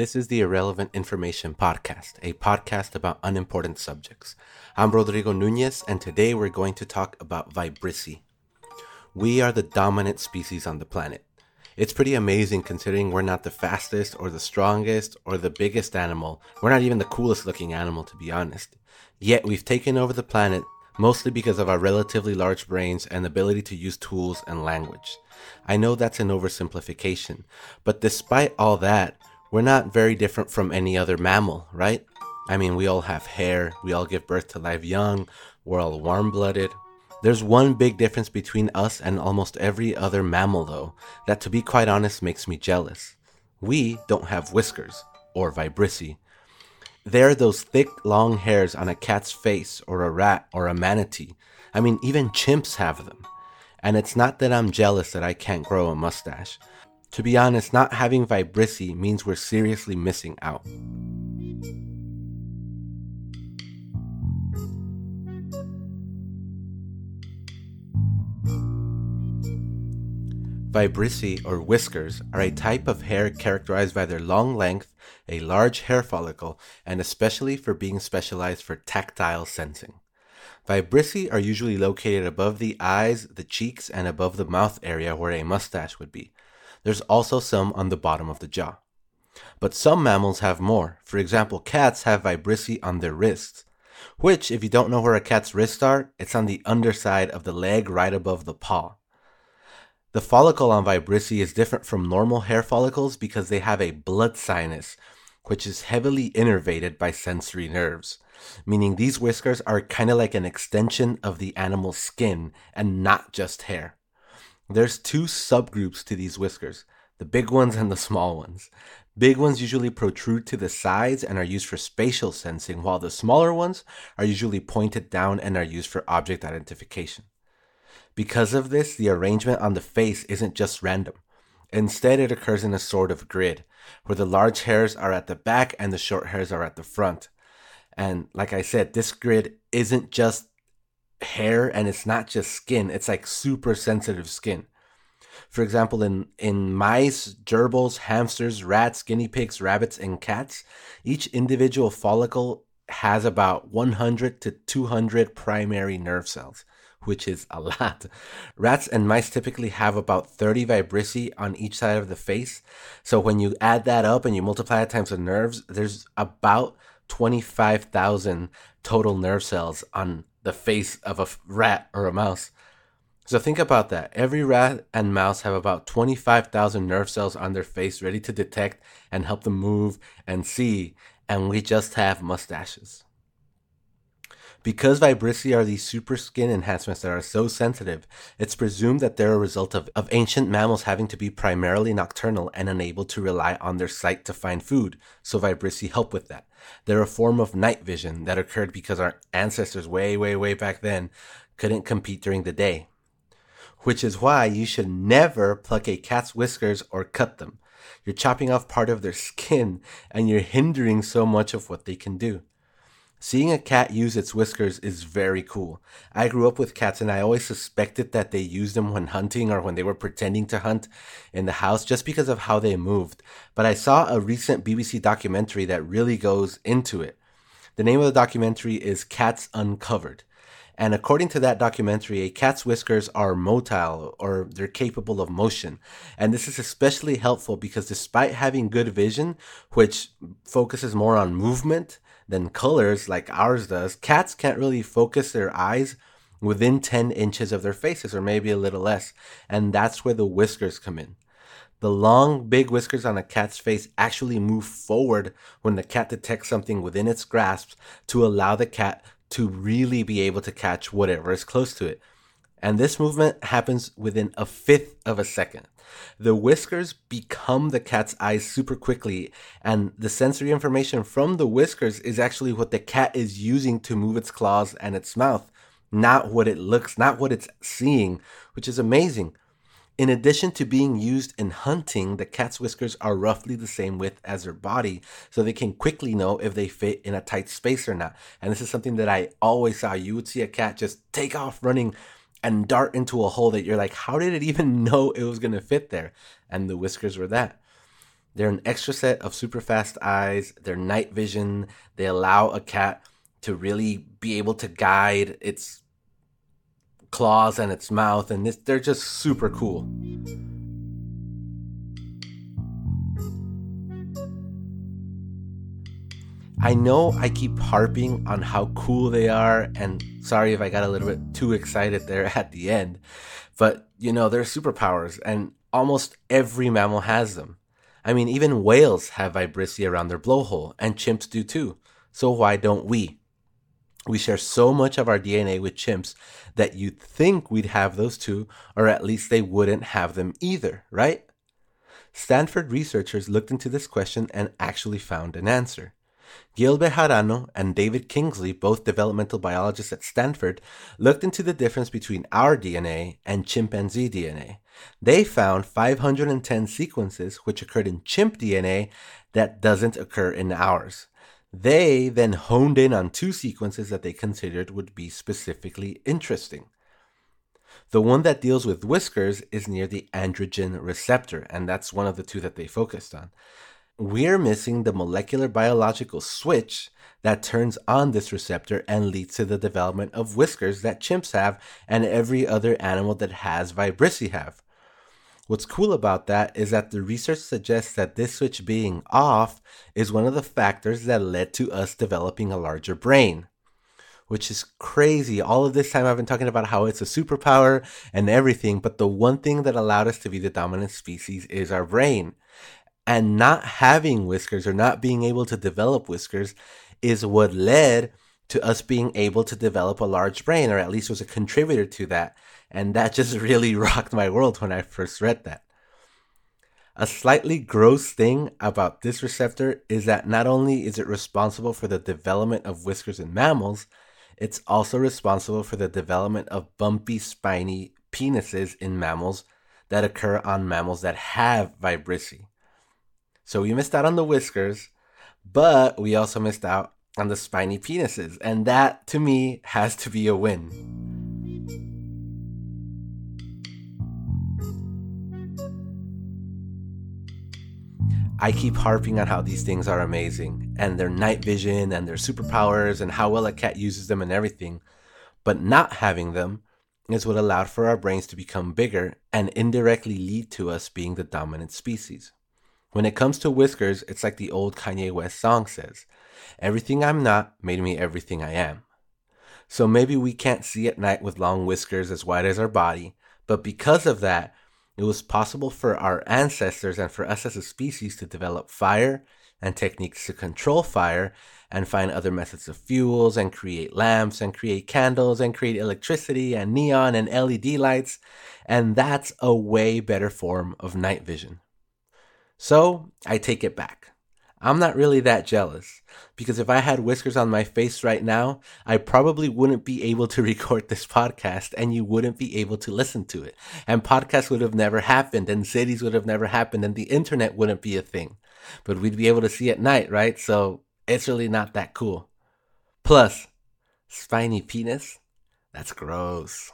This is the Irrelevant Information Podcast, a podcast about unimportant subjects. I'm Rodrigo Nunez, and today we're going to talk about vibrissae. We are the dominant species on the planet. It's pretty amazing considering we're not the fastest or the strongest or the biggest animal. We're not even the coolest looking animal, to be honest. Yet we've taken over the planet mostly because of our relatively large brains and ability to use tools and language. I know that's an oversimplification, but despite all that, we're not very different from any other mammal, right? I mean, we all have hair, we all give birth to live young, we're all warm blooded. There's one big difference between us and almost every other mammal, though, that to be quite honest makes me jealous. We don't have whiskers, or vibrissae. They're those thick, long hairs on a cat's face, or a rat, or a manatee. I mean, even chimps have them. And it's not that I'm jealous that I can't grow a mustache. To be honest, not having vibrissae means we're seriously missing out. Vibrissae, or whiskers, are a type of hair characterized by their long length, a large hair follicle, and especially for being specialized for tactile sensing. Vibrissae are usually located above the eyes, the cheeks, and above the mouth area where a mustache would be. There's also some on the bottom of the jaw. But some mammals have more. For example, cats have vibrissae on their wrists, which, if you don't know where a cat's wrists are, it's on the underside of the leg right above the paw. The follicle on vibrissae is different from normal hair follicles because they have a blood sinus, which is heavily innervated by sensory nerves, meaning these whiskers are kind of like an extension of the animal's skin and not just hair. There's two subgroups to these whiskers, the big ones and the small ones. Big ones usually protrude to the sides and are used for spatial sensing, while the smaller ones are usually pointed down and are used for object identification. Because of this, the arrangement on the face isn't just random. Instead, it occurs in a sort of grid, where the large hairs are at the back and the short hairs are at the front. And like I said, this grid isn't just hair and it's not just skin, it's like super sensitive skin. For example, in, in mice, gerbils, hamsters, rats, guinea pigs, rabbits, and cats, each individual follicle has about 100 to 200 primary nerve cells which is a lot. Rats and mice typically have about 30 vibrissae on each side of the face. So when you add that up and you multiply it times the nerves, there's about 25,000 total nerve cells on the face of a rat or a mouse. So think about that. Every rat and mouse have about 25,000 nerve cells on their face ready to detect and help them move and see, and we just have mustaches. Because vibrissae are these super skin enhancements that are so sensitive, it's presumed that they're a result of, of ancient mammals having to be primarily nocturnal and unable to rely on their sight to find food, so vibrissae help with that. They're a form of night vision that occurred because our ancestors way, way, way back then couldn't compete during the day. Which is why you should never pluck a cat's whiskers or cut them. You're chopping off part of their skin and you're hindering so much of what they can do. Seeing a cat use its whiskers is very cool. I grew up with cats and I always suspected that they used them when hunting or when they were pretending to hunt in the house just because of how they moved. But I saw a recent BBC documentary that really goes into it. The name of the documentary is Cats Uncovered. And according to that documentary, a cat's whiskers are motile or they're capable of motion. And this is especially helpful because despite having good vision, which focuses more on movement, than colors like ours does, cats can't really focus their eyes within 10 inches of their faces or maybe a little less. And that's where the whiskers come in. The long, big whiskers on a cat's face actually move forward when the cat detects something within its grasp to allow the cat to really be able to catch whatever is close to it. And this movement happens within a fifth of a second. The whiskers become the cat's eyes super quickly, and the sensory information from the whiskers is actually what the cat is using to move its claws and its mouth, not what it looks, not what it's seeing, which is amazing. In addition to being used in hunting, the cat's whiskers are roughly the same width as their body, so they can quickly know if they fit in a tight space or not. And this is something that I always saw. You would see a cat just take off running and dart into a hole that you're like, how did it even know it was going to fit there? And the whiskers were that. They're an extra set of super fast eyes, they're night vision, they allow a cat to really be able to guide its claws and its mouth, and this, they're just super cool. I know I keep harping on how cool they are, and sorry if I got a little bit too excited there at the end, but you know, they're superpowers, and almost every mammal has them. I mean, even whales have vibrissae around their blowhole, and chimps do too. So why don't we? We share so much of our DNA with chimps that you'd think we'd have those too, or at least they wouldn't have them either, right? Stanford researchers looked into this question and actually found an answer. Gill Bejerano and David Kingsley, both developmental biologists at Stanford, looked into the difference between our DNA and chimpanzee DNA. They found 510 sequences which occurred in chimp DNA that doesn't occur in ours. They then honed in on two sequences that they considered would be specifically interesting. The one that deals with whiskers is near the androgen receptor, and that's one of the two that they focused on we're missing the molecular biological switch that turns on this receptor and leads to the development of whiskers that chimps have and every other animal that has vibrissae have. What's cool about that is that the research suggests that this switch being off is one of the factors that led to us developing a larger brain. Which is crazy. All of this time I've been talking about how it's a superpower and everything, but the one thing that allowed us to be the dominant species is our brain. And not having whiskers or not being able to develop whiskers is what led to us being able to develop a large brain, or at least was a contributor to that. And that just really rocked my world when I first read that. A slightly gross thing about this receptor is that not only is it responsible for the development of whiskers in mammals, it's also responsible for the development of bumpy, spiny penises in mammals that occur on mammals that have vibrissae. So we missed out on the whiskers, but we also missed out on the spiny penises. And that to me has to be a win. I keep harping on how these things are amazing and their night vision and their superpowers and how well a cat uses them and everything. But not having them is what allowed for our brains to become bigger and indirectly lead to us being the dominant species. When it comes to whiskers, it's like the old Kanye West song says Everything I'm not made me everything I am. So maybe we can't see at night with long whiskers as wide as our body, but because of that, it was possible for our ancestors and for us as a species to develop fire and techniques to control fire and find other methods of fuels and create lamps and create candles and create electricity and neon and LED lights. And that's a way better form of night vision. So I take it back. I'm not really that jealous because if I had whiskers on my face right now, I probably wouldn't be able to record this podcast and you wouldn't be able to listen to it. And podcasts would have never happened and cities would have never happened and the internet wouldn't be a thing. But we'd be able to see at night, right? So it's really not that cool. Plus, spiny penis? That's gross.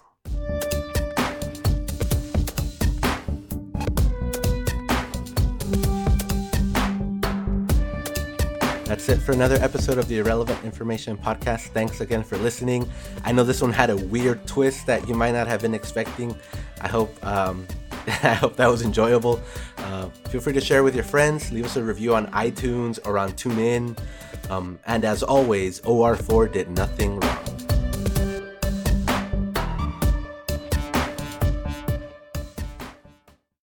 That's it for another episode of the Irrelevant Information Podcast. Thanks again for listening. I know this one had a weird twist that you might not have been expecting. I hope um, I hope that was enjoyable. Uh, feel free to share with your friends. Leave us a review on iTunes or on TuneIn. Um, and as always, OR4 did nothing wrong.